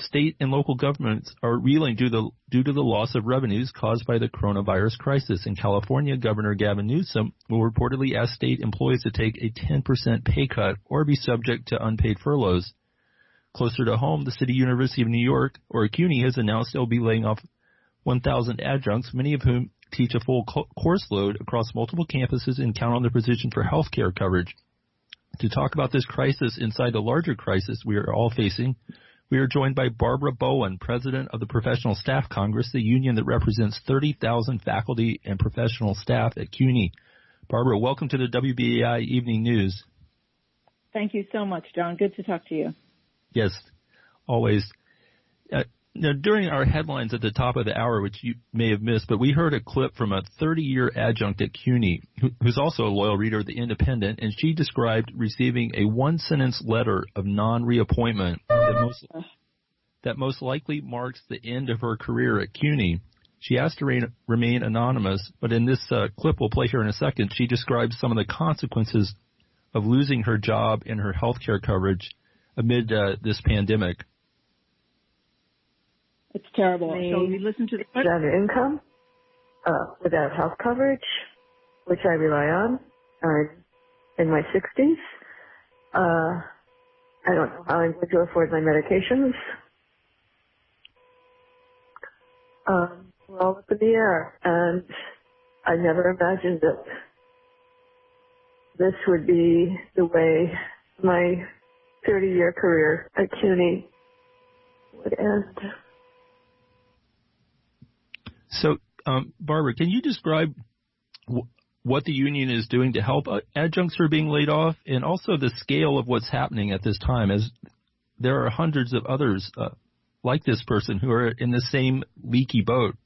state and local governments are reeling due, the, due to the loss of revenues caused by the coronavirus crisis. In California, Governor Gavin Newsom will reportedly ask state employees to take a 10% pay cut or be subject to unpaid furloughs. Closer to home, the City University of New York, or CUNY, has announced it will be laying off 1,000 adjuncts, many of whom teach a full course load across multiple campuses and count on their position for health care coverage. To talk about this crisis inside the larger crisis we are all facing, we are joined by Barbara Bowen, President of the Professional Staff Congress, the union that represents 30,000 faculty and professional staff at CUNY. Barbara, welcome to the WBAI Evening News. Thank you so much, John. Good to talk to you. Yes, always. Uh, now, during our headlines at the top of the hour, which you may have missed, but we heard a clip from a 30-year adjunct at CUNY, who, who's also a loyal reader of The Indypendent, and she described receiving a one-sentence letter of non-reappointment that most, that most likely marks the end of her career at CUNY. She asked to re- remain anonymous, but in this uh, clip we'll play here in a second, she describes some of the consequences of losing her job and her health care coverage amid uh, this pandemic. It's terrible. so we listen to the without income, uh, without health coverage, which I rely on. I'm in my 60s. Uh, I don't know how I'm going to afford my medications. Um, we're all up in the air, and I never imagined that this would be the way my 30-year career at CUNY would end. So, um, Barbara, can you describe w- what the union is doing to help uh, adjuncts who are being laid off, and also the scale of what's happening at this time, as there are hundreds of others uh, like this person who are in the same leaky boat.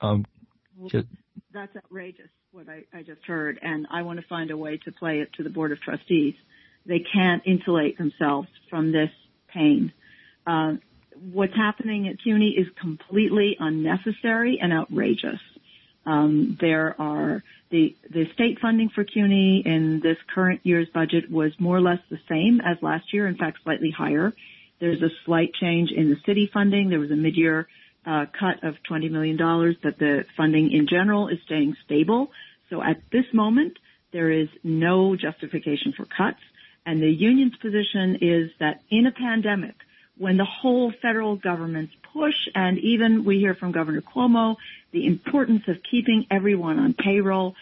Um, that's outrageous, what I, I just heard, and I want to find a way to play it to the Board of Trustees. They can't insulate themselves from this pain. Uh, what's happening at CUNY is completely unnecessary and outrageous. Um, there are the the state funding for CUNY in this current year's budget was more or less the same as last year, in fact, slightly higher. There's a slight change in the city funding. There was a mid-year uh, cut of $20 million, but the funding in general is staying stable. So at this moment, there is no justification for cuts. And the union's position is that in a pandemic, when the whole federal government's push and even we hear from Governor Cuomo the importance of keeping everyone on payroll,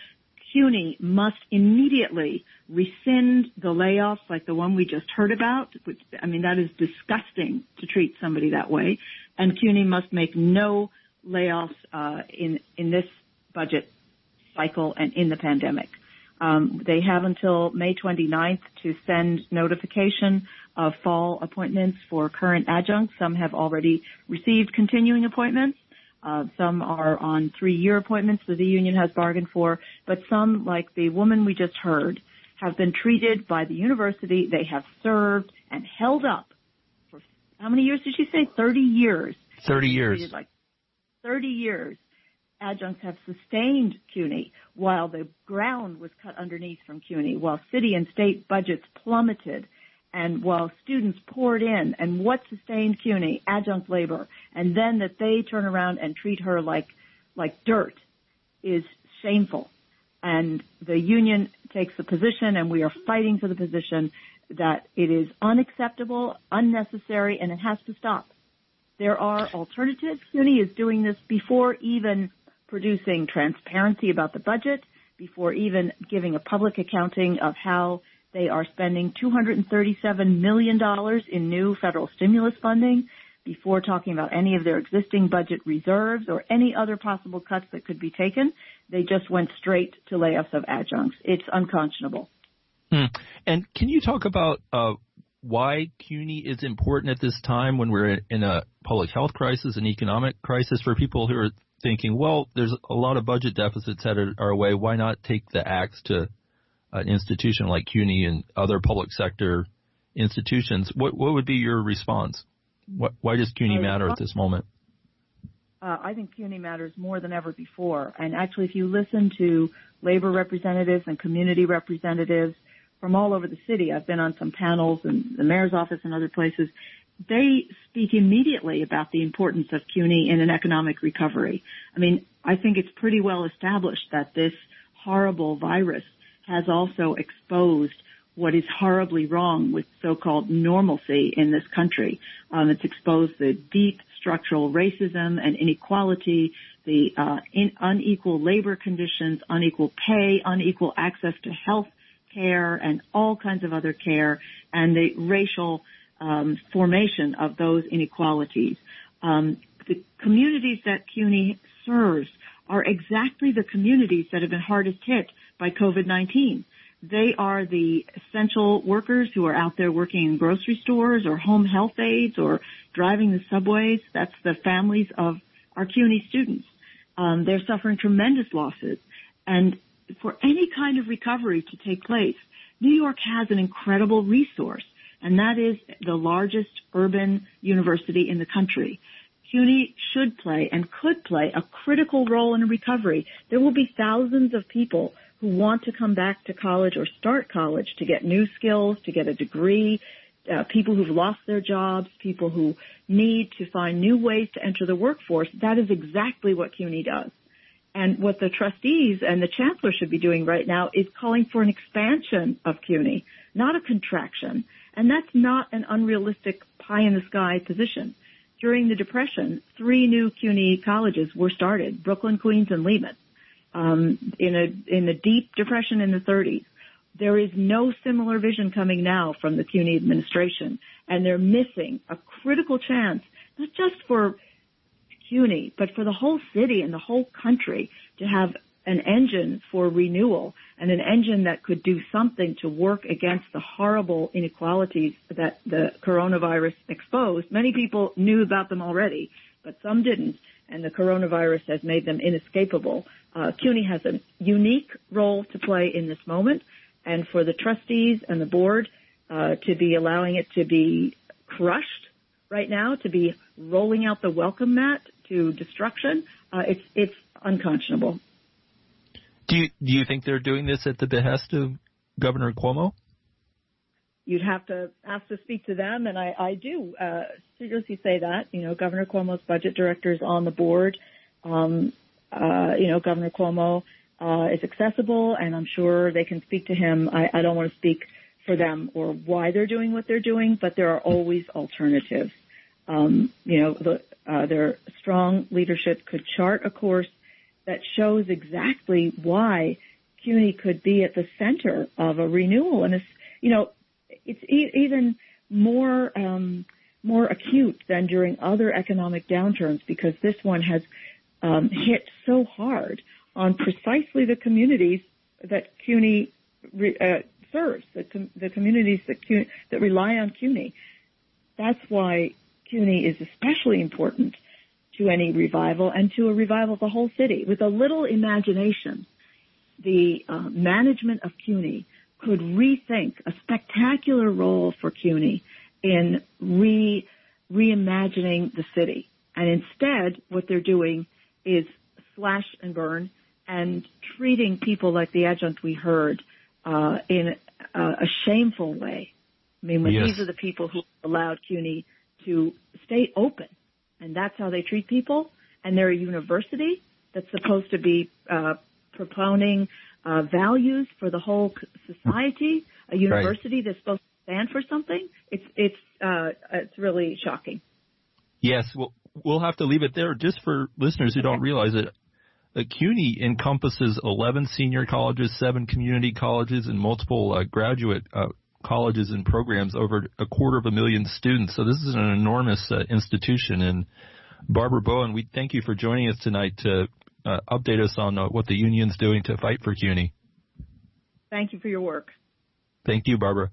CUNY must immediately rescind the layoffs like the one we just heard about. Which, I mean, that is disgusting to treat somebody that way. And CUNY must make no layoffs uh, in in this budget cycle and in the pandemic. Um, they have until May 29th to send notification of fall appointments for current adjuncts. Some have already received continuing appointments. Uh, some are on three-year appointments that the union has bargained for, but some, like the woman we just heard, have been treated by the university. They have served and held up for how many years did she say? Thirty years. Thirty years. Like thirty years. Adjuncts have sustained CUNY while the ground was cut underneath from CUNY, while city and state budgets plummeted and while students poured in and what sustained CUNY, adjunct labor, and then that they turn around and treat her like, like dirt is shameful. And the union takes the position and we are fighting for the position that it is unacceptable, unnecessary, and it has to stop. There are alternatives. CUNY is doing this before even producing transparency about the budget, before even giving a public accounting of how they are spending $237 million in new federal stimulus funding before talking about any of their existing budget reserves or any other possible cuts that could be taken. They just went straight to layoffs of adjuncts. It's unconscionable. Hmm. And can you talk about uh, why CUNY is important at this time when we're in a public health crisis, an economic crisis for people who are thinking, well, there's a lot of budget deficits headed our way. Why not take the axe to an institution like CUNY and other public sector institutions, what what would be your response? What, why does CUNY matter at this moment? Uh, I think CUNY matters more than ever before. And actually, if you listen to labor representatives and community representatives from all over the city, I've been on some panels in the mayor's office and other places. They speak immediately about the importance of CUNY in an economic recovery. I mean, I think it's pretty well established that this horrible virus has also exposed what is horribly wrong with so-called normalcy in this country. Um, it's exposed the deep structural racism and inequality, the uh, in, unequal labor conditions, unequal pay, unequal access to health care and all kinds of other care, and the racial um, formation of those inequalities. Um, the communities that CUNY serves are exactly the communities that have been hardest hit by COVID-19. They are the essential workers who are out there working in grocery stores or home health aides or driving the subways. That's the families of our CUNY students. Um, they're suffering tremendous losses. And for any kind of recovery to take place, New York has an incredible resource, and that is the largest urban university in the country. CUNY should play and could play a critical role in recovery. There will be thousands of people who want to come back to college or start college to get new skills, to get a degree, uh, people who've lost their jobs, people who need to find new ways to enter the workforce. That is exactly what CUNY does. And what the trustees and the chancellor should be doing right now is calling for an expansion of CUNY, not a contraction. And that's not an unrealistic pie in the sky position. During the Depression, three new CUNY colleges were started, Brooklyn, Queens, and Lehman um, in a in the deep depression in the 30s. There is no similar vision coming now from the CUNY administration, and they're missing a critical chance, not just for CUNY, but for the whole city and the whole country to have an engine for renewal and an engine that could do something to work against the horrible inequalities that the coronavirus exposed. Many people knew about them already, but some didn't, and the coronavirus has made them inescapable uh, CUNY has a unique role to play in this moment, and for the trustees and the board uh, to be allowing it to be crushed right now, to be rolling out the welcome mat to destruction, uh, it's it's unconscionable. Do you do you think they're doing this at the behest of Governor Cuomo? You'd have to ask to speak to them, and I, I do uh, seriously say that. You know, Governor Cuomo's budget director is on the board. Um, uh, you know, Governor Cuomo uh, is accessible, and I'm sure they can speak to him. I, I don't want to speak for them or why they're doing what they're doing, but there are always alternatives. Um, you know, the, uh, their strong leadership could chart a course that shows exactly why CUNY could be at the center of a renewal. And it's, you know, it's e- even more, um, more acute than during other economic downturns because this one has um, hit so hard on precisely the communities that CUNY re, uh, serves, the, com- the communities that, CUNY, that rely on CUNY. That's why CUNY is especially important to any revival and to a revival of the whole city. With a little imagination, the uh, management of CUNY could rethink a spectacular role for CUNY in re reimagining the city. And instead, what they're doing is slash and burn and treating people like the adjunct we heard uh, in a, a, shameful way. I mean, when yes. these are the people who allowed CUNY to stay open, and that's how they treat people, and they're a university that's supposed to be uh, propounding uh, values for the whole society, a university right. that's supposed to stand for something. It's it's uh, it's really shocking. Yes, well, we'll have to leave it there just for listeners who don't realize it. Uh, CUNY encompasses 11 senior colleges, seven community colleges, and multiple uh, graduate uh, colleges and programs, over a quarter of a million students. So this is an enormous uh, institution. And Barbara Bowen, we thank you for joining us tonight to uh, update us on uh, what the union's doing to fight for CUNY. Thank you for your work. Thank you, Barbara.